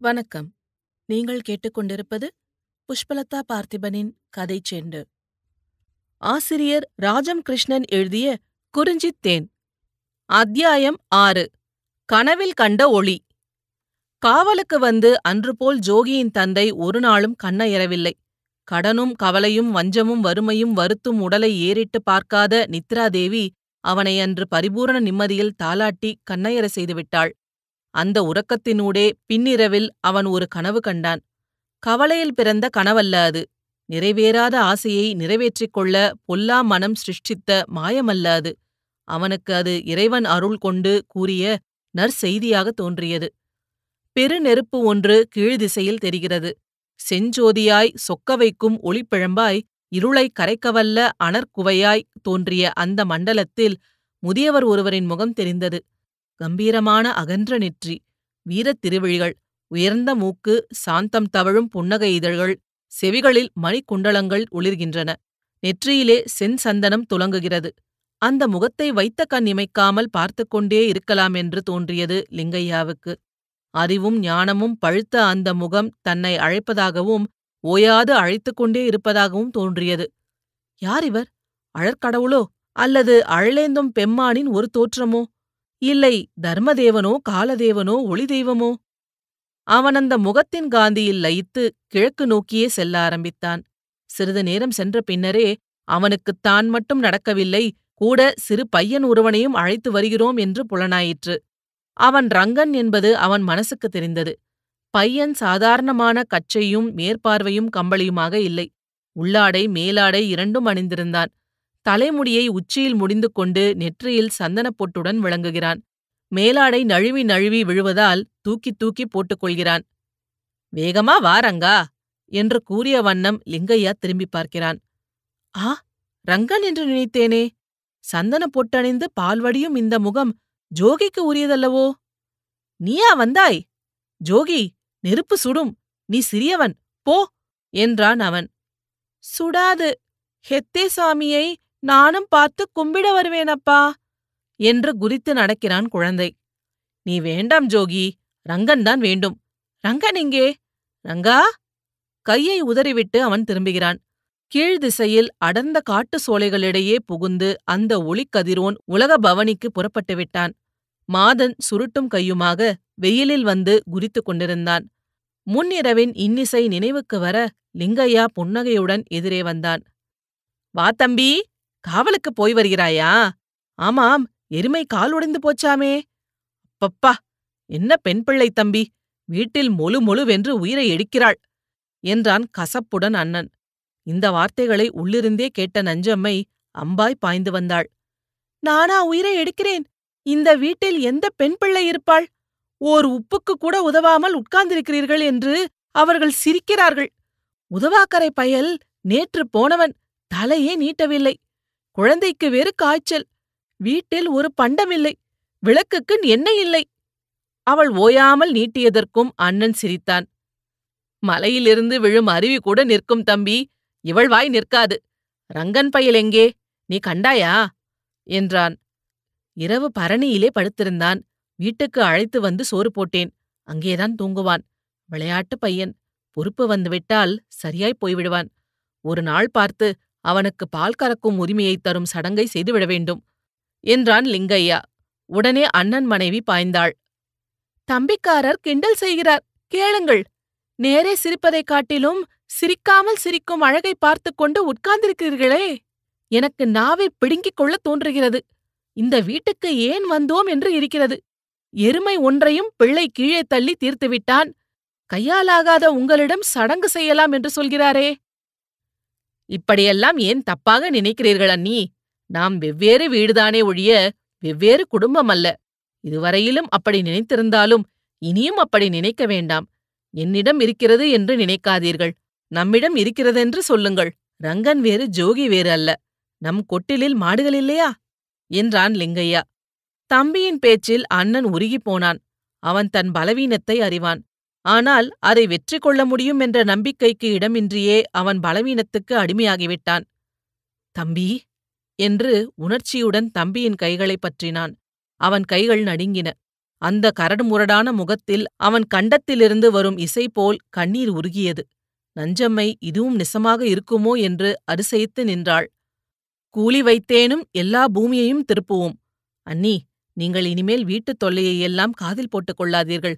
வணக்கம். நீங்கள் கேட்டுக்கொண்டிருப்பது புஷ்பலதா பார்த்திபனின் கதை செண்டு. ஆசிரியர் ராஜம் கிருஷ்ணன் எழுதிய குறிஞ்சித் தேன். அத்தியாயம் ஆறு. கனவில் கண்ட ஒளி. காவலுக்கு வந்து அன்றுபோல் ஜோகியின் தந்தை ஒரு நாளும் கண்ணயரவில்லை. கடனும் கவலையும் வஞ்சமும் வறுமையும் வருத்தும் உடலை ஏறிட்டு பார்க்காத நித்ராதேவி அவனை அன்று பரிபூரண நிம்மதியில் தாலாட்டி கண்ணயர செய்துவிட்டாள். அந்த உறக்கத்தினூடே பின்னிரவில் அவன் ஒரு கனவு கண்டான். கவலையில் பிறந்த கனவல்ல அது. நிறைவேறாத ஆசையை நிறைவேற்றிக் கொள்ள பொல்லா மனம் சிருஷ்டித்த மாயமல்ல அது. அவனுக்கு அது இறைவன் அருள் கொண்டு கூறிய நற்செய்தியாக தோன்றியது. பெருநெருப்பு ஒன்று கீழ்திசையில் தெரிகிறது. செஞ்சோதியாய் சொக்க வைக்கும் ஒளிப்பிழம்பாய் இருளை கரைக்கவல்ல அனற்குவையாய் தோன்றிய அந்த மண்டலத்தில் முதியவர் ஒருவரின் முகம் தெரிந்தது. கம்பீரமான அகன்ற நெற்றி வீரத் திருவிழிகள் உயர்ந்த மூக்கு சாந்தம் தவழும் புன்னகை இதழ்கள் செவிகளில் மணிக்குண்டலங்கள் ஒளிர்கின்றன. நெற்றியிலே செஞ்சந்தனம் துலங்குகிறது. அந்த முகத்தை வைத்த கண் இமைக்காமல் பார்த்துக் கொண்டே இருக்கலாம் என்று தோன்றியது லிங்கையாவுக்கு. அறிவும் ஞானமும் பழுத்த அந்த முகம் தன்னை அழைப்பதாகவும் ஓயாது அழைத்துக் கொண்டே இருப்பதாகவும் தோன்றியது. யார் இவர்? அழற்கடவுளோ? அல்லது அழலேந்தும் பெம்மானின் ஒரு தோற்றமோ? இல்லை தர்மதேவனோ காலதேவனோ ஒளி தெய்வமோ? அவன் அந்த முகத்தின் காந்தியில் லயித்து கிழக்கு நோக்கியே செல்ல ஆரம்பித்தான். சிறிது நேரம் சென்ற பின்னரே அவனுக்குத் தான் மட்டும் நடக்கவில்லை கூட சிறு பையன் ஒருவனையும் அழைத்து வருகிறோம் என்று புலனாயிற்று. அவன் ரங்கன் என்பது அவன் மனசுக்கு தெரிந்தது. பையன் சாதாரணமான கச்சையும் மேற்பார்வையும் கம்பளியுமாக இல்லை. உள்ளாடை மேலாடை இரண்டும் அணிந்திருந்தான். தலைமுடியை உச்சியில் முடிந்து கொண்டு நெற்றியில் சந்தனப் பொட்டுடன் விளங்குகிறான். மேலாடை நழுவி நழுவி விழுவதால் தூக்கி தூக்கி போட்டுக் கொள்கிறான் வேகமா வாரங்கா என்று கூறிய வண்ணம் லிங்கையா திரும்பி பார்க்கிறான். ஆ ரங்கன் என்று நினைத்தேனே. சந்தன பொட்டணிந்து பால்வடியும் இந்த முகம் ஜோகிக்கு உரியதல்லவோ? நீயா வந்தாய்? ஜோகி நெருப்பு சுடும். நீ சிறியவன். போ என்றான் அவன். சுடாது. ஹெத்தே சாமியை நானும் பார்த்து கும்பிட வருவேனப்பா என்று குதித்து நடக்கிறான் குழந்தை. நீ வேண்டாம் ஜோகி ரங்கன் தான் வேண்டும். ரங்கன் இங்கே ரங்கா? கையை உதறிவிட்டு அவன் திரும்புகிறான். கீழ் திசையில் அடர்ந்த காட்டு சோலைகளிடையே புகுந்து அந்த ஒளிக்கதிரோன் உலக பவனிக்கு புறப்பட்டு விட்டான். மாதன் சுருட்டும் கையுமாக வெயிலில் வந்து குதித்துக் கொண்டிருந்தான். முன்னிரவின் இன்னிசை நினைவுக்கு வர லிங்கையா புன்னகையுடன் எதிரே வந்தான். வா தம்பி காவலுக்கு போய் வருகிறாயா? ஆமாம் எருமை கால் உடைந்து போச்சாமே. அப்பப்பா என்ன பெண் பிள்ளை தம்பி வீட்டில் மொழு மொழுவென்று உயிரை எடுக்கிறாள் என்றான் கசப்புடன் அண்ணன். இந்த வார்த்தைகளை உள்ளிருந்தே கேட்ட நஞ்சம்மை அம்பாய் பாய்ந்து வந்தாள். நானா உயிரை எடுக்கிறேன்? இந்த வீட்டில் எந்த பெண் பிள்ளை இருப்பாள்? ஓர் உப்புக்கு கூட உதவாமல் உட்கார்ந்திருக்கிறீர்கள் என்று அவர்கள் சிரிக்கிறார்கள். உதவாக்கரை பயல் நேற்று போனவன் தலையே நீட்டவில்லை. குழந்தைக்கு வேறு காய்ச்சல். வீட்டில் ஒரு பண்டமில்லை விளக்குக்கு எண்ணெய் இல்லை. அவள் ஓயாமல் நீட்டியதற்கும் அண்ணன் சிரித்தான். மலையிலிருந்து விழும் அருவி கூட நிற்கும் தம்பி. இவள் வாய் நிற்காது. ரங்கன் பயல் எங்கே? நீ கண்டாயா? என்றான். இரவு பரணியிலே படுத்திருந்தான். வீட்டுக்கு அழைத்து வந்து சோறு போட்டேன். அங்கேதான் தூங்குவான். விளையாட்டு பையன். பொறுப்பு வந்துவிட்டால் சரியாய் போய்விடுவான். ஒரு நாள் பார்த்து அவனுக்கு பால் கறக்கும் உரிமையைத் தரும் சடங்கை செய்துவிட வேண்டும் என்றான் லிங்கையா உடனே அண்ணன் மனைவி பாய்ந்தாள். தம்பிக்காரர் கிண்டல் செய்கிறார். கேளுங்கள். நேரே சிரிப்பதைக் காட்டிலும் சிரிக்காமல் சிரிக்கும் அழகை பார்த்துக் கொண்டு உட்கார்ந்திருக்கிறீர்களே. எனக்கு நாவை பிடுங்கிக் கொள்ளத் தோன்றுகிறது. இந்த வீட்டுக்கு ஏன் வந்தோம் என்று இருக்கிறது. எருமை ஒன்றையும் பிள்ளை கீழே தள்ளி தீர்த்துவிட்டான். கையாலாகாத உங்களிடம் சடங்கு செய்யலாம் என்று சொல்கிறாரே. இப்படியெல்லாம் ஏன் தப்பாக நினைக்கிறீர்கள் அண்ணி? நாம் வெவ்வேறு வீடுதானே ஒழிய வெவ்வேறு குடும்பம் அல்ல. இதுவரையிலும் அப்படி நினைத்திருந்தாலும் இனியும் அப்படி நினைக்க வேண்டாம். என்னிடம் இருக்கிறது என்று நினைக்காதீர்கள். நம்மிடம் இருக்கிறதென்று சொல்லுங்கள். ரங்கன் வேறு ஜோகி வேறு அல்ல. நம் கொட்டிலில் மாடுகள் இல்லையா? என்றான் லிங்கையா. தம்பியின் பேச்சில் அண்ணன் உருகிப் போனான். அவன் தன் பலவீனத்தை அறிவான். ஆனால் அதை வெற்றி கொள்ள முடியும் என்ற நம்பிக்கைக்கு இடமின்றியே அவன் பலவீனத்துக்கு அடிமையாகிவிட்டான். தம்பி என்று உணர்ச்சியுடன் தம்பியின் கைகளைப் பற்றினான். அவன் கைகள் நடுங்கின. அந்த கரடுமுரடான முகத்தில் அவன் கண்டத்திலிருந்து வரும் இசை போல் கண்ணீர் உருகியது. நஞ்சம்மை இதுவும் நிசமாக இருக்குமோ? என்று அரிசயித்து நின்றாள். கூலி வைத்தேனும் எல்லா பூமியையும் திருப்புவோம். அண்ணி நீங்கள் இனிமேல் வீட்டுத் தொல்லையை எல்லாம் காதில் போட்டுக் கொள்ளாதீர்கள்.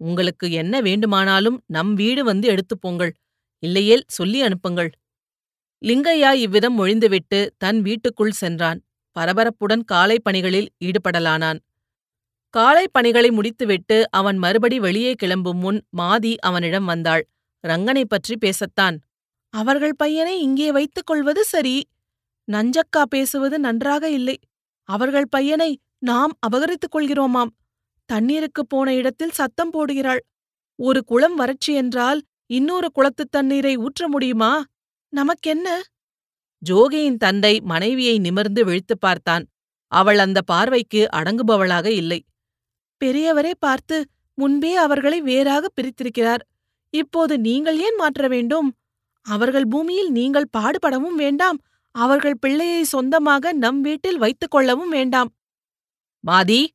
உங்களுக்கு என்ன வேண்டுமானாலும் நம் வீடு வந்து எடுத்துப் போங்கள். இல்லையேல் சொல்லி அனுப்புங்கள். லிங்கையா இவ்விதம் மொழிந்துவிட்டு தன் வீட்டுக்குள் சென்றான். பரபரப்புடன் காலை பணிகளில் ஈடுபடலானான். காலை பணிகளை முடித்துவிட்டு அவன் மறுபடி வெளியே கிளம்பும் முன் மாதி அவனிடம் வந்தாள். ரங்கனை பற்றி பேசத்தான். அவர்கள் பையனை இங்கே வைத்துக் கொள்வது சரி. நஞ்சக்கா பேசுவது நன்றாக இல்லை. அவர்கள் பையனை நாம் அபகரித்துக் கொள்கிறோமாம். தண்ணீருக்குப் போன இடத்தில் சத்தம் போடுகிறாள். ஒரு குளம் வறட்சி என்றால் இன்னொரு குளத்துத் தண்ணீரை ஊற்ற முடியுமா? நமக்கென்ன? ஜோகியின் தந்தை மனைவியை நிமிர்ந்து விழித்துப் பார்த்தான். அவள் அந்த பார்வைக்கு அடங்குபவளாக இல்லை. பெரியவரே பார்த்து முன்பே அவர்களை வேறாக பிரித்திருக்கிறார். இப்போது நீங்கள் ஏன் மாற்ற வேண்டும்? அவர்கள் பூமியில் நீங்கள் பாடுபடவும் வேண்டாம். அவர்கள் பிள்ளையை சொந்தமாக நம் வீட்டில் வைத்துக் கொள்ளவும் வேண்டாம். மாதி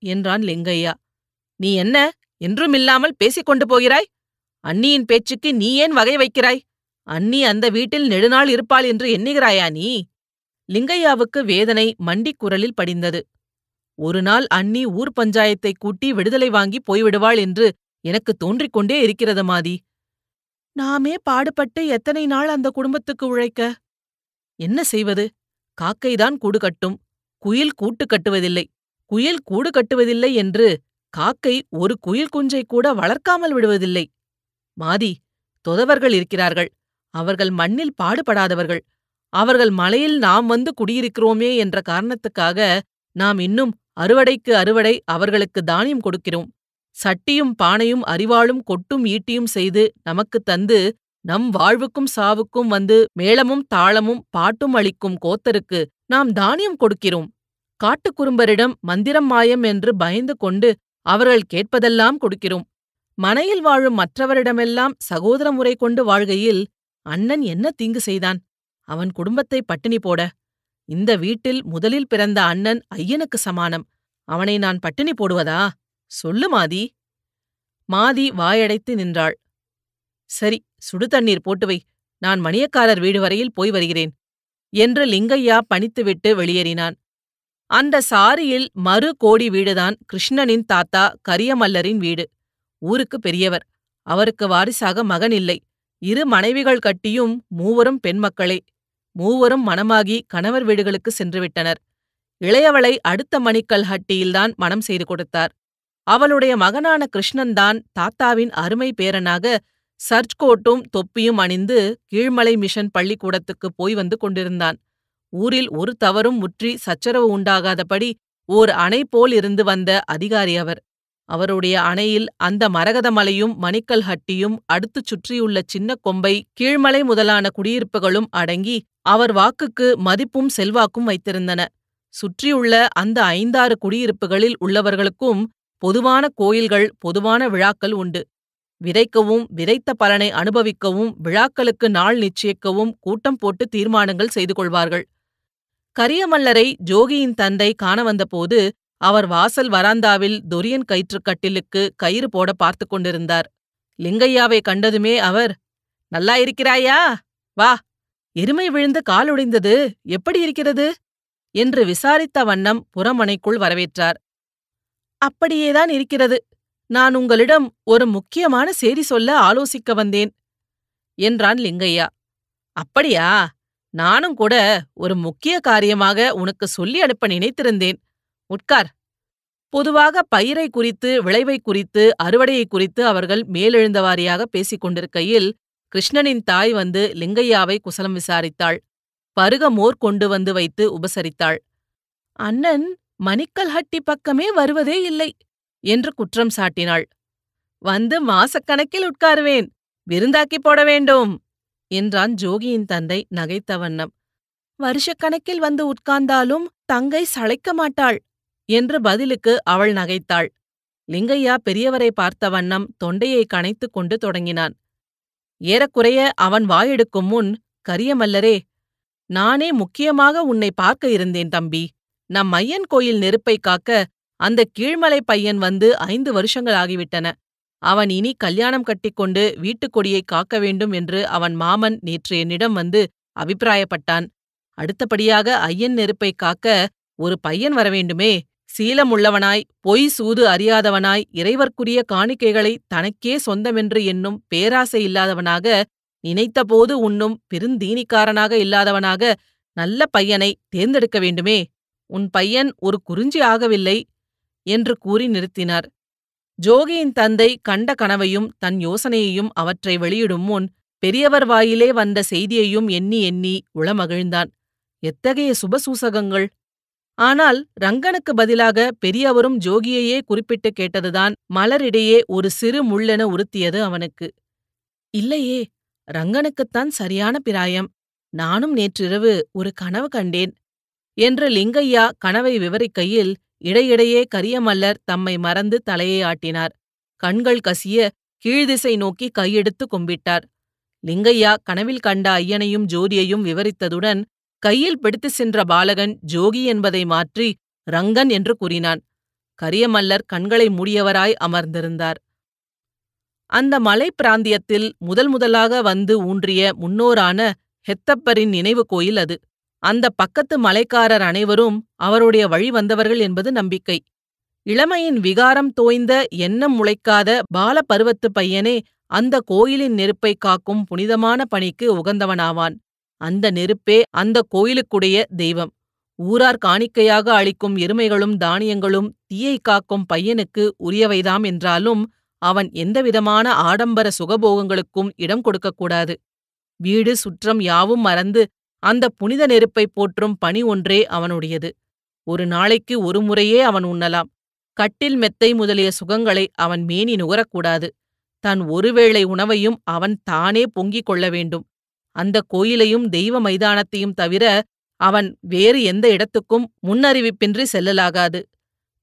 என்றான் லிங்கையா. நீ என்ன? என்றுமில்லாமல் பேசிக் கொண்டு போகிறாய்? அண்ணியின் பேச்சுக்கு நீ ஏன் வகை வைக்கிறாய்? அண்ணி அந்த வீட்டில் நெடுநாள் இருப்பாள் என்று எண்ணுகிறாயா நீ? லிங்கையாவுக்கு வேதனை மண்டிக் குரலில் படிந்தது. ஒரு நாள் அண்ணி ஊர் பஞ்சாயத்தை கூட்டி விடுதலை வாங்கி போய்விடுவாள் என்று எனக்கு தோன்றிக் கொண்டே இருக்கிறது மாதி. நாமே பாடுபட்டு எத்தனை நாள் அந்த குடும்பத்துக்கு உழைக்க? என்ன செய்வது? காக்கைதான் கூடு கட்டும். குயில் கூட்டு கட்டுவதில்லை. குயில் கூடு கட்டுவதில்லை என்று காக்கை ஒரு குயில் குஞ்சை கூட வளர்க்காமல் விடுவதில்லை. மாதி தொதவர்கள் இருக்கிறார்கள். அவர்கள் மண்ணில் பாடுபடாதவர்கள். அவர்கள் மலையில் நாம் வந்து குடியிருக்கிறோமே என்ற காரணத்துக்காக நாம் இன்னும் அறுவடைக்கு அறுவடை அவர்களுக்கு தானியம் கொடுக்கிறோம். சட்டியும் பானையும் அறிவாளும் கொட்டும் ஈட்டியும் செய்து நமக்குத் தந்து நம் வாழ்வுக்கும் சாவுக்கும் வந்து மேளமும் தாளமும் பாட்டும் அளிக்கும் கோத்தருக்கு நாம் தானியம் கொடுக்கிறோம். காட்டுக்குறும்பரிடம் மந்திரம் மாயம் என்று பயந்து கொண்டு அவர்கள் கேட்பதெல்லாம் கொடுக்கிறோம். மனையில் வாழும் மற்றவரிடமெல்லாம் சகோதர முறை கொண்டு வாழ்கையில் அண்ணன் என்ன தீங்கு செய்தான்? அவன் குடும்பத்தை பட்டினி போட. இந்த வீட்டில் முதலில் பிறந்த அண்ணன் ஐயனுக்கு சமானம். அவனை நான் பட்டினி போடுவதா? சொல்லு மாதி. மாதி வாயடைத்து நின்றாள். சரி சுடு தண்ணீர் போட்டு வை. நான் மணியக்காரர் வீடு வரையில் போய் வருகிறேன். என்று லிங்கையா பணித்துவிட்டு வெளியேறினான். அந்த சாரியில் மறு கோடி வீடுதான் கிருஷ்ணனின் தாத்தா கரியமல்லரின் வீடு. ஊருக்கு பெரியவர். அவருக்கு வாரிசாக மகன் இல்லை. இரு மனைவிகள் கட்டியும் மூவரும் பெண்மக்களே மூவரும் மணமாகி கணவர் வீடுகளுக்கு சென்றுவிட்டனர். இளையவளை அடுத்த மணிக்கல் ஹட்டியில்தான் மணம் செய்து கொடுத்தார். அவளுடைய மகனான கிருஷ்ணன்தான் தாத்தாவின் அருமை பேரனாக சர்ச் கோட்டும் தொப்பியும் அணிந்து கீழ்மலை மிஷன் பள்ளிக்கூடத்துக்கு போய் வந்து கொண்டிருந்தான். ஊரில் ஒரு தவறும் முற்றி சச்சரவு உண்டாகாதபடி ஓர் அணை போல் இருந்து வந்த அதிகாரி அவர். அவருடைய அணையில் அந்த மரகத மலையும் மணிக்கல் ஹட்டியும் அடுத்துச் சுற்றியுள்ள சின்ன கொம்பை கீழ்மலை முதலான குடியிருப்புகளும் அடங்கி அவர் வாக்குக்கு மதிப்பும் செல்வாக்கும் வைத்திருந்தன. சுற்றியுள்ள அந்த ஐந்தாறு குடியிருப்புகளில் உள்ளவர்களுக்கும் பொதுவான கோயில்கள் பொதுவான விழாக்கள் உண்டு. விதைக்கவும் விதைத்த பலனை அனுபவிக்கவும் விழாக்களுக்கு நாள் நிச்சயிக்கவும் கூட்டம் போட்டு தீர்மானங்கள் செய்து கொள்வார்கள். கரியமல்லரை ஜோகியின் தந்தை காண வந்தபோது அவர் வாசல் வராந்தாவில் தொரியன் கயிற்றுக்கட்டிலுக்கு கயிறு போட பார்த்து கொண்டிருந்தார். லிங்கையாவை கண்டதுமே அவர் நல்லா இருக்கிறாயா? வா. எருமை விழுந்து காலுடைந்தது எப்படி இருக்கிறது? என்று விசாரித்த வண்ணம் புறமனைக்குள் வரவேற்றார். அப்படியேதான் இருக்கிறது. நான் உங்களிடம் ஒரு முக்கியமான செய்தி சொல்ல ஆலோசிக்க வந்தேன் என்றான் லிங்கையா. அப்படியா? நானும் கூட ஒரு முக்கிய காரியமாக உனக்கு சொல்லி அனுப்ப நினைத்திருந்தேன். உட்கார். பொதுவாக பயிரை குறித்து விளைவை குறித்து அறுவடையை குறித்து அவர்கள் மேலெழுந்தவாரியாக பேசிக் கொண்டிருக்கையில் கிருஷ்ணனின் தாய் வந்து லிங்கையாவை குசலம் விசாரித்தாள். பருக மோர் கொண்டு வந்து வைத்து உபசரித்தாள். அண்ணன் மணிக்கல்ஹட்டி பக்கமே வருவதே இல்லை என்று குற்றம் சாட்டினாள். வந்து மாசக்கணக்கில் உட்காருவேன். விருந்தாக்கி போட வேண்டும் என்றான் ஜோகியின் தந்தை நகைத்த வண்ணம் வருஷக்கணக்கில் வந்து உட்கார்ந்தாலும் தங்கை சளைக்க மாட்டாள் என்று பதிலுக்கு அவள் நகைத்தாள். லிங்கையா பெரியவரை பார்த்த வண்ணம் தொண்டையை கனைத்துக் கொண்டு தொடங்கினான். ஏறக்குறைய அவன் வாயெடுக்கும் முன் கரியமல்லரே நானே முக்கியமாக உன்னை பார்க்க இருந்தேன் தம்பி. நம் மையன் கோயில் நெருப்பை காக்க அந்த கீழ்மலை பையன் வந்து ஐந்து வருஷங்கள் ஆகிவிட்டன. அவன் இனி கல்யாணம் கட்டிக்கொண்டு வீட்டுக் கொடியை காக்க வேண்டும் என்று அவன் மாமன் நேற்று என்னிடம் வந்து அபிப்பிராயப்பட்டான். அடுத்தபடியாக ஐயன் நெருப்பை காக்க ஒரு பையன் வரவேண்டுமே. சீலமுள்ளவனாய் பொய் சூது அறியாதவனாய் இறைவர்க்குரிய காணிக்கைகளை தனக்கே சொந்தமென்று என்னும் பேராசை இல்லாதவனாக நினைத்தபோது உண்ணும் பெருந்தீனிக்காரனாக இல்லாதவனாக நல்ல பையனை தேர்ந்தெடுக்க வேண்டுமே. உன் பையன் ஒரு குறிஞ்சி ஆகவில்லை என்று கூறி நிறுத்தினார். ஜோகியின் தந்தை கண்ட கனவையும் தன் யோசனையையும் அவற்றை வெளியிடும் முன் பெரியவர் வாயிலே வந்த செய்தியையும் எண்ணி எண்ணி உளமகிழ்ந்தான். எத்தகைய சுபசூசகங்கள்? ஆனால் ரங்கனுக்கு பதிலாக பெரியவரும் ஜோகியையே குறிப்பிட்டு கேட்டதுதான் மலரிடையே ஒரு சிறு முள்ளென உறுத்தியது அவனுக்கு. இல்லையே ரங்கனுக்குத்தான் சரியான பிராயம். நானும் நேற்றிரவு ஒரு கனவு கண்டேன். என்று லிங்கையா கனவை விவரிக்கையில் இடையிடையே கரியமல்லர் தம்மை மறந்து தலையை ஆட்டினார். கண்கள் கசிய கீழ்திசை நோக்கி கையெடுத்து கும்பிட்டார். லிங்கையா கனவில் கண்ட ஐயனையும் ஜோதியையும் விவரித்ததுடன் கையில் பிடித்து சென்ற பாலகன் ஜோகி என்பதை மாற்றி ரங்கன் என்று கூறினான். கரியமல்லர் கண்களை மூடியவராய் அமர்ந்திருந்தார். அந்த மலை பிராந்தியத்தில் முதல் முதலாக வந்து ஊன்றிய முன்னோரான ஹெத்தப்பரின் நினைவு கோயில் அது. அந்த பக்கத்து மலைக்காரர் அனைவரும் அவருடைய வழி வந்தவர்கள் என்பது நம்பிக்கை. இளமையின் விகாரம் தோய்ந்த எண்ணம் முளைக்காத பால பருவத்து பையனே அந்த கோயிலின் நெருப்பை காக்கும் புனிதமான பணிக்கு உகந்தவனாவான். அந்த நெருப்பே அந்த கோயிலுக்குடைய தெய்வம். ஊரார் காணிக்கையாக அளிக்கும் எருமைகளும் தானியங்களும் தீயை காக்கும் பையனுக்கு உரியவைதாம் என்றாலும் அவன் எந்தவிதமான ஆடம்பர சுகபோகங்களுக்கும் இடம் கொடுக்கக்கூடாது. வீடு சுற்றம் யாவும் மறந்து அந்த புனித நெருப்பை போற்றும் பணி ஒன்றே அவனுடையது. ஒரு நாளைக்கு ஒரு முறையே அவன் உண்ணலாம். கட்டில் மெத்தை முதலிய சுகங்களை அவன் மேனி நுகரக்கூடாது. தன் ஒருவேளை உணவையும் அவன் தானே பொங்கிக் கொள்ள வேண்டும். அந்த கோயிலையும் தெய்வ மைதானத்தையும் தவிர அவன் வேறு எந்த இடத்துக்கும் முன்னறிவிப்பின்றி செல்லலாகாது.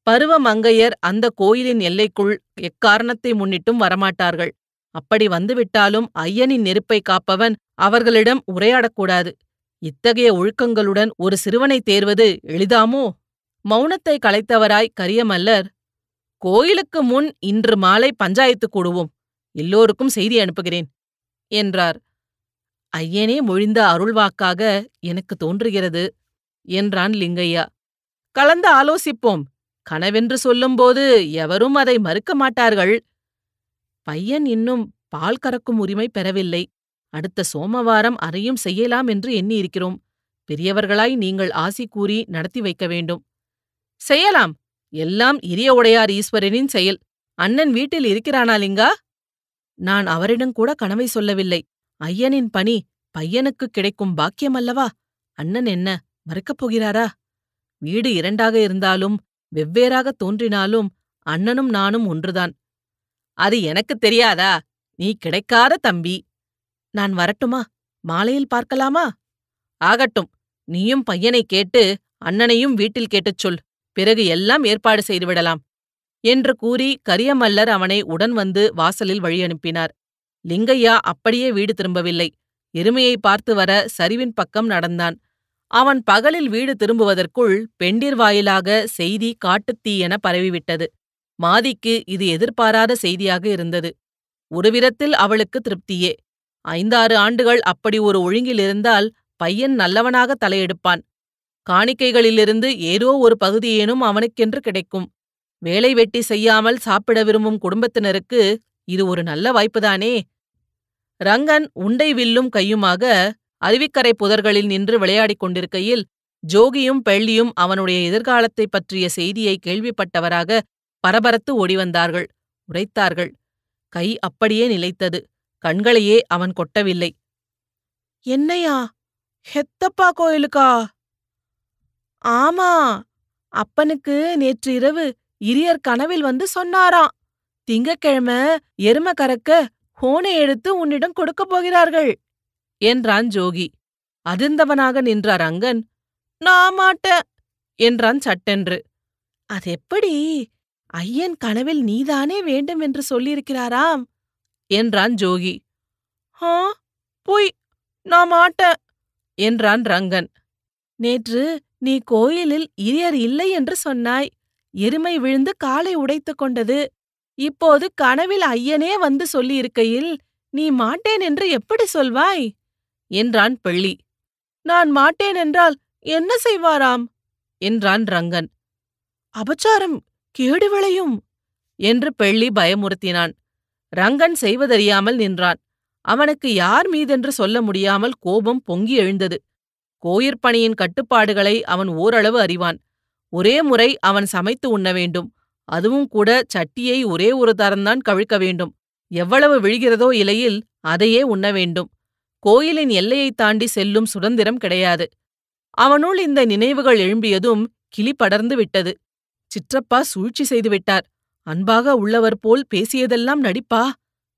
பருவ மங்கையர் அந்த கோயிலின் எல்லைக்குள் எக்காரணத்தை முன்னிட்டும் வரமாட்டார்கள். அப்படி வந்துவிட்டாலும் ஐயனின் நெருப்பை காப்பவன் அவர்களிடம் உரையாடக்கூடாது. இத்தகைய ஒழுக்கங்களுடன் ஒரு சிறுவனை தேர்வது எளிதாமோ? மௌனத்தை கலைத்தவராய் கரியமல்லர் கோயிலுக்கு முன் இன்று மாலை பஞ்சாயத்து கூடுவோம் எல்லோருக்கும் செய்தி அனுப்புகிறேன் என்றார். ஐயனே மொழிந்த அருள்வாக்காக எனக்கு தோன்றுகிறது என்றான் லிங்கையா. கலந்து ஆலோசிப்போம் கனவென்று சொல்லும்போது எவரும் அதை மறுக்க மாட்டார்கள். பையன் இன்னும் பால் கறக்கும் உரிமை பெறவில்லை. அடுத்த சோமவாரம் அறையும் செய்யலாம் என்று எண்ணியிருக்கிறோம். பெரியவர்களாய் நீங்கள் ஆசி கூறி நடத்தி வைக்க வேண்டும். செய்யலாம். எல்லாம் இரிய உடையார் ஈஸ்வரனின் செயல். அண்ணன் வீட்டில் இருக்கிறானா லிங்கா? நான் அவரிடம் கூட கனவை சொல்லவில்லை. ஐயனின் பணி பையனுக்கு கிடைக்கும் பாக்கியம் அல்லவா? அண்ணன் என்ன மறுக்கப் போகிறாரா? வீடு இரண்டாக இருந்தாலும் வெவ்வேறாக தோன்றினாலும் அண்ணனும் நானும் ஒன்றுதான். அது எனக்குத் தெரியாதா? நீ கிடைக்காத தம்பி. நான் வரட்டுமா? மாலையில் பார்க்கலாமா? ஆகட்டும் நீயும் பையனை கேட்டு அண்ணனையும் வீட்டில் கேட்டுச் சொல். பிறகு எல்லாம் ஏற்பாடு செய்துவிடலாம். என்று கூறி கரியமல்லர் அவனை உடன் வந்து வாசலில் வழியனுப்பினார் லிங்கையா அப்படியே வீடு திரும்பவில்லை. எருமையை பார்த்து வர சரிவின் பக்கம் நடந்தான். அவன் பகலில் வீடு திரும்புவதற்குள் பெண்டிர் வாயிலாக செய்தி காட்டுத்தீ என பரவிவிட்டது. மாதிக்கு இது எதிர்பாராத செய்தியாக இருந்தது. ஒரு விதத்தில் அவளுக்கு திருப்தியே. ஐந்தாறு ஆண்டுகள் அப்படி ஒரு ஒழுங்கில் இருந்தால் பையன் நல்லவனாக தலையெடுப்பான். காணிக்கைகளிலிருந்து ஏதோ ஒரு பகுதியேனும் அவனுக்கென்று கிடைக்கும். வேலை வெட்டி செய்யாமல் சாப்பிட விரும்பும் குடும்பத்தினருக்கு இது ஒரு நல்ல வாய்ப்புதானே ரங்கன் உண்டை வில்லும் கையுமாக அருவிக்கரை புதர்களில் நின்று விளையாடிக் கொண்டிருக்கையில் ஜோகியும் பெள்ளியும் அவனுடைய எதிர்காலத்தைப் பற்றிய செய்தியை கேள்விப்பட்டவராக பரபரத்து ஓடிவந்தார்கள். உரைத்தார்கள். கை அப்படியே நிலைத்தது. கண்களையே அவன் கொட்டவில்லை. என்னையா? ஹெத்தப்பா கோயிலுக்கா? ஆமா. அப்பனுக்கு நேற்று இரவு இரியர் கனவில் வந்து சொன்னாராம். திங்கக்கிழமை எரும கறக்க ஹோனை எடுத்து உன்னிடம் கொடுக்கப் போகிறார்கள் என்றான் ஜோகி. அதிர்ந்தவனாக நின்ற ரங்கன் நான் மாட்டேன் என்றான் சட்டென்று. அதெப்படி? ஐயன் கனவில் நீதானே வேண்டும் என்று சொல்லியிருக்கிறாராம். என்றான் ஜோகி. ஆ பொய் நான் மாட்டேன் என்றான் ரங்கன். நேற்று நீ கோயிலில் இரியர் இல்லை என்று சொன்னாய். எருமை விழுந்து காலை உடைத்துக் கொண்டது. இப்போது கனவில் ஐயனே வந்து சொல்லியிருக்கையில் நீ மாட்டேன் என்று எப்படி சொல்வாய்? என்றான் பெள்ளி. நான் மாட்டேன் என்றால் என்ன செய்வாராம்? என்றான் ரங்கன். அபச்சாரம் கேடு விளையும் என்று பெள்ளி பயமுறுத்தினான். ரங்கன் செய்வதறியாமல் நின்றான். அவனுக்கு யார் மீதென்று சொல்ல முடியாமல் கோபம் பொங்கி எழுந்தது. கோயிற்பணியின் கட்டுப்பாடுகளை அவன் ஓரளவு அறிவான். ஒரே முறை அவன் சமைத்து உண்ண வேண்டும். அதுவும் கூட சட்டியை ஒரே ஒரு தரம்தான் கவிழ்க்க வேண்டும். எவ்வளவு விழுகிறதோ இலையில் அதையே உண்ண வேண்டும். கோயிலின் எல்லையைத் தாண்டி செல்லும் சுதந்திரம் கிடையாது. அவனுள் இந்த நினைவுகள் எழும்பியதும் கிளி படர்ந்து விட்டது. சிற்றப்பா சூழ்ச்சி செய்துவிட்டார் அன்பாக உள்ளவர் போல் பேசியதெல்லாம் நடிப்பா?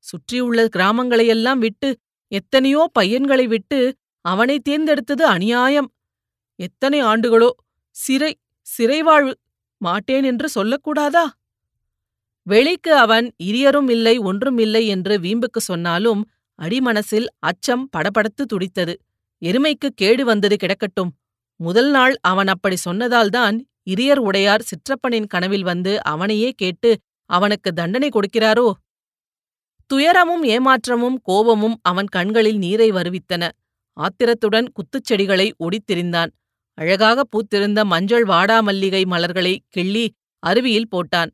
சுற்றியுள்ள கிராமங்களையெல்லாம் விட்டு எத்தனையோ பையன்களை விட்டு அவனை தேர்ந்தெடுத்தது அநியாயம். எத்தனை ஆண்டுகளோ சிறை சிறைவாழ்வு மாட்டேன் என்று சொல்லக்கூடாதா? வெளிக்கு அவன் இரியரும் இல்லை ஒன்றும் இல்லை என்று வீம்புக்கு சொன்னாலும் அடிமனசில் அச்சம் படபடத்து துடித்தது. எருமைக்கு கேடு வந்தது கிடக்கட்டும். முதல் நாள் அவன் அப்படி சொன்னதால்தான் இரியர் உடையார் சிற்றப்பனின் கனவில் வந்து அவனையே கேட்டு அவனுக்கு தண்டனை கொடுக்கிறாரோ? துயரமும் ஏமாற்றமும் கோபமும் அவன் கண்களில் நீரை வருவித்தன. ஆத்திரத்துடன் குத்துச்செடிகளை ஒடித்திரிந்தான். அழகாக பூத்திருந்த மஞ்சள் வாடாமல்லிகை மலர்களை கிள்ளி அருவியில் போட்டான்.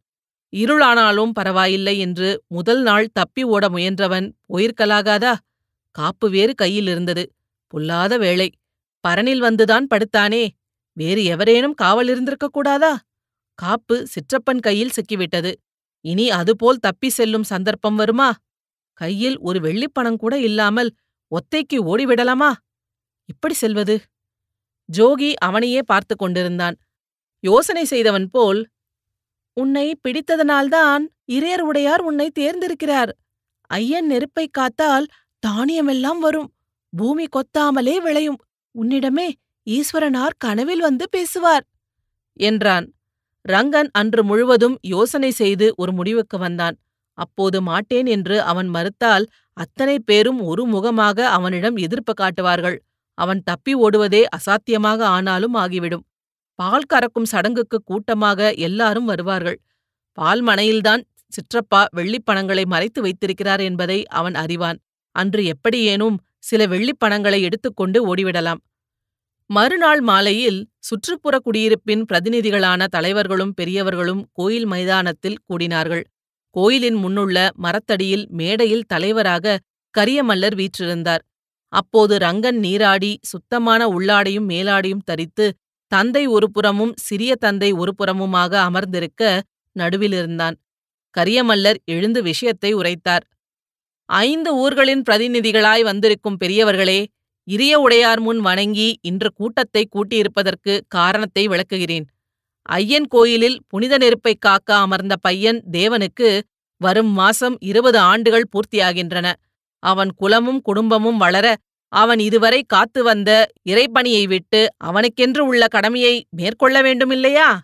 இருளானாலும் பரவாயில்லை என்று முதல் நாள் தப்பி ஓட முயன்றவன் போயிருக்கலாகாதா? காப்பு வேறு கையில் இருந்தது. பொல்லாத வேளை. பரனில் வந்துதான் படுத்தானே? வேறு எவரேனும் காவல் இருந்திருக்கக் கூடாதா? காப்பு சிற்றப்பன் கையில் சிக்கிவிட்டது. இனி அதுபோல் தப்பி செல்லும் சந்தர்ப்பம் வருமா? கையில் ஒரு வெள்ளிப்பணம் கூட இல்லாமல் ஒத்தைக்கு ஓடிவிடலாமா? இப்படி செல்வது? ஜோகி அவனையே பார்த்து கொண்டிருந்தான். யோசனை செய்தவன் போல் உன்னை பிடித்ததனால்தான் இறையர் உடையார் உன்னை தேர்ந்திருக்கிறார். ஐயன் நெருப்பைக் காத்தால் தானியமெல்லாம் வரும். பூமி கொத்தாமலே விளையும். உன்னிடமே ஈஸ்வரனார் கனவில் வந்து பேசுவார் என்றான். ரங்கன் அன்று முழுவதும் யோசனை செய்து ஒரு முடிவுக்கு வந்தான். அப்போது மாட்டேன் என்று அவன் மறுத்தால் அத்தனை பேரும் ஒரு முகமாக அவனிடம் எதிர்ப்பு காட்டுவார்கள். அவன் தப்பி ஓடுவதே அசாத்தியமாக ஆனாலும் ஆகிவிடும். பால் கறக்கும் சடங்குக்கு கூட்டமாக எல்லாரும் வருவார்கள். பால் மனையில்தான் சிற்றப்பா வெள்ளிப்பணங்களை மறைத்து வைத்திருக்கிறார் என்பதை அவன் அறிவான். அன்று எப்படியேனும் சில வெள்ளிப்பணங்களை எடுத்துக்கொண்டு ஓடிவிடலாம். மறுநாள் மாலையில் சுற்றுப்புற குடியிருப்பின் பிரதிநிதிகளான தலைவர்களும் பெரியவர்களும் கோயில் மைதானத்தில் கூடினார்கள். கோயிலின் முன்னுள்ள மரத்தடியில் மேடையில் தலைவராக கரியமல்லர் வீற்றிருந்தார். அப்போது ரங்கன் நீராடி சுத்தமான உள்ளாடையும் மேலாடையும் தரித்து தந்தை ஒருபுறமும் சிறிய தந்தை ஒருபுறமுமாக அமர்ந்திருக்க நடுவிலிருந்தான் கரியமல்லர் எழுந்து விஷயத்தை உரைத்தார். ஐந்து ஊர்களின் பிரதிநிதிகளாய் வந்திருக்கும் பெரியவர்களே இரிய உடையார் முன் வணங்கி இன்று கூட்டத்தை கூட்டியிருப்பதற்கு காரணத்தை விளக்குகிறேன். ஐயன் கோயிலில் புனித நெருப்பைக் காக்க அமர்ந்த பையன் தேவனுக்கு வரும் மாசம் இருபது ஆண்டுகள் பூர்த்தியாகின்றன. அவன் குலமும் குடும்பமும் வளர அவன் இதுவரை காத்து வந்த இறைப்பணியை விட்டு அவனுக்கென்று உள்ள கடமையை மேற்கொள்ள வேண்டுமில்லையா?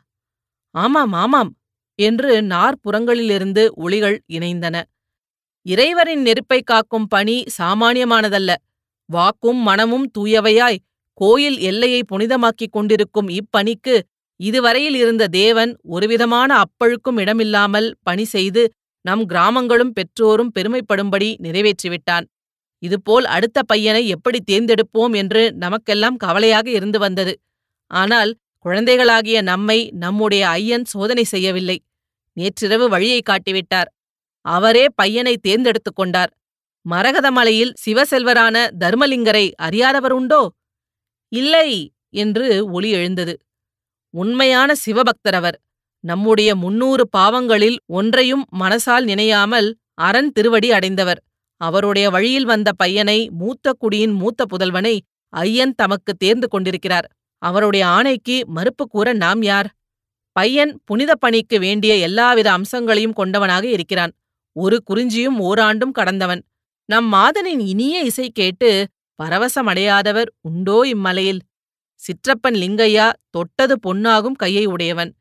ஆமாம் ஆமாம் என்று நாற்புறங்களிலிருந்து ஒளிகள் இணைந்தன. இறைவரின் நெருப்பைக் காக்கும் பணி சாமானியமானதல்ல. வாக்கும் மனமும் தூயவையாய் கோயில் எல்லையை புனிதமாக்கிக் கொண்டிருக்கும் இப்பணிக்கு இதுவரையில் இருந்த தேவன் ஒருவிதமான அப்பழுக்கும் இடமில்லாமல் பணி செய்து நம் கிராமங்களும் பெற்றோரும் பெருமைப்படும்படி நிறைவேற்றிவிட்டான். இதுபோல் அடுத்த பையனை எப்படி தேர்ந்தெடுப்போம் என்று நமக்கெல்லாம் கவலையாக இருந்து வந்தது. ஆனால் குழந்தைகளாகிய நம்மை நம்முடைய ஐயன் சோதனை செய்யவில்லை. நேற்றிரவு வழியை காட்டிவிட்டார். அவரே பையனை தேர்ந்தெடுத்துக் கொண்டார். மரகதமலையில் சிவசெல்வரான தர்மலிங்கரை அறியாதவர் உண்டோ? இல்லை என்று ஒளி எழுந்தது. உண்மையான சிவபக்தர் அவர். நம்முடைய முன்னூறு பாவங்களில் ஒன்றையும் மனசால் நினையாமல் அரண் திருவடி அடைந்தவர். அவருடைய வழியில் வந்த பையனை மூத்த குடியின் மூத்த புதல்வனை ஐயன் தமக்கு தேர்ந்து கொண்டிருக்கிறார். அவருடைய ஆணைக்கு மறுப்பு கூற நாம் யார்? பையன் புனித பணிக்கு வேண்டிய எல்லாவித அம்சங்களையும் கொண்டவனாக இருக்கிறான். ஒரு குறிஞ்சியும் ஓராண்டும் கடந்தவன். நம் மாதனின் இனிய இசை கேட்டு பரவசமடையாதவர் உண்டோ இம்மலையில். சிற்றப்பன் லிங்கையா தொட்டது பொன்னாகும் கையை உடையவன்.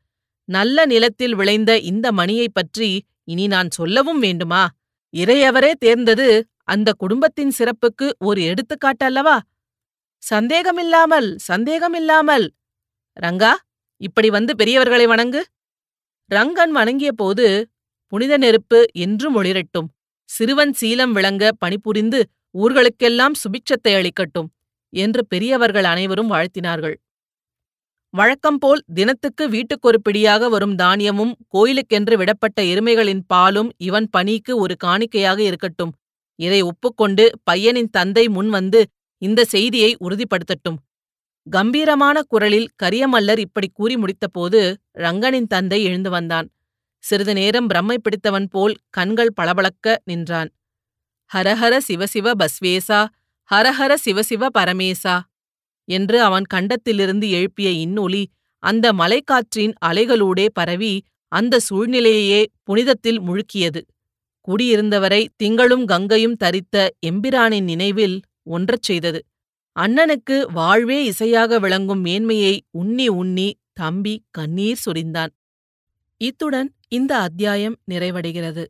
நல்ல நிலத்தில் விளைந்த இந்த மணியைப் பற்றி இனி நான் சொல்லவும் வேண்டுமா? இறையவரே தேர்ந்தது அந்த குடும்பத்தின் சிறப்புக்கு ஒரு எடுத்துக்காட்டு அல்லவா? சந்தேகமில்லாமல் சந்தேகமில்லாமல். ரங்கா இப்படி வந்து பெரியவர்களை வணங்கு. ரங்கன் வணங்கியபோது புனித நெருப்பு என்றும் ஒளிரட்டும். சிறுவன் சீலம் விளங்க பணிபுரிந்து ஊர்களுக்கெல்லாம் சுபிட்சத்தை அளிக்கட்டும் என்று பெரியவர்கள் அனைவரும் வாழ்த்தினார்கள். வழக்கம்போல் தினத்துக்கு வீட்டுக்கொரு பிடியாக வரும் தானியமும் கோயிலுக்கென்று விடப்பட்ட எருமைகளின் பாலும் இவன் பணிக்கு ஒரு காணிக்கையாக இருக்கட்டும். இதை ஒப்புக்கொண்டு பையனின் தந்தை முன்வந்து இந்த செய்தியை உறுதிப்படுத்தட்டும். கம்பீரமான குரலில் கரியமல்லர் இப்படி கூறி முடித்தபோது ரங்கனின் தந்தை எழுந்து வந்தான். சிறிது நேரம் பிரம்மை பிடித்தவன் போல் கண்கள் பளபளக்க நின்றான். ஹரஹர சிவசிவ பஸ்வேசா ஹரஹர சிவசிவ பரமேசா என்று அவன் கண்டத்திலிருந்து எழுப்பிய இன்னொலி அந்த மலைக்காற்றின் அலைகளூடே பரவி அந்த சூழ்நிலையையே புனிதத்தில் முழுக்கியது. குடியிருந்தவரை திங்களும் கங்கையும் தரித்த எம்பிரானின் நினைவில் ஒன்றச் செய்தது. அண்ணனுக்கு வாழ்வே இசையாக விளங்கும் மேன்மையை உண்ணி உண்ணி தம்பி கண்ணீர் சொரிந்தான். இத்துடன் இந்த அத்தியாயம் நிறைவடைகிறது.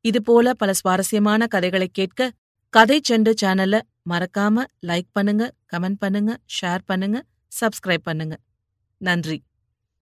இதுபோல பல சுவாரஸ்யமான கதைகளைக் கேட்க கதை செண்டு சேனலை மறக்காம லைக் பண்ணுங்க கமெண்ட் பண்ணுங்க ஷேர் பண்ணுங்க சப்ஸ்கிரைப் பண்ணுங்க. நன்றி.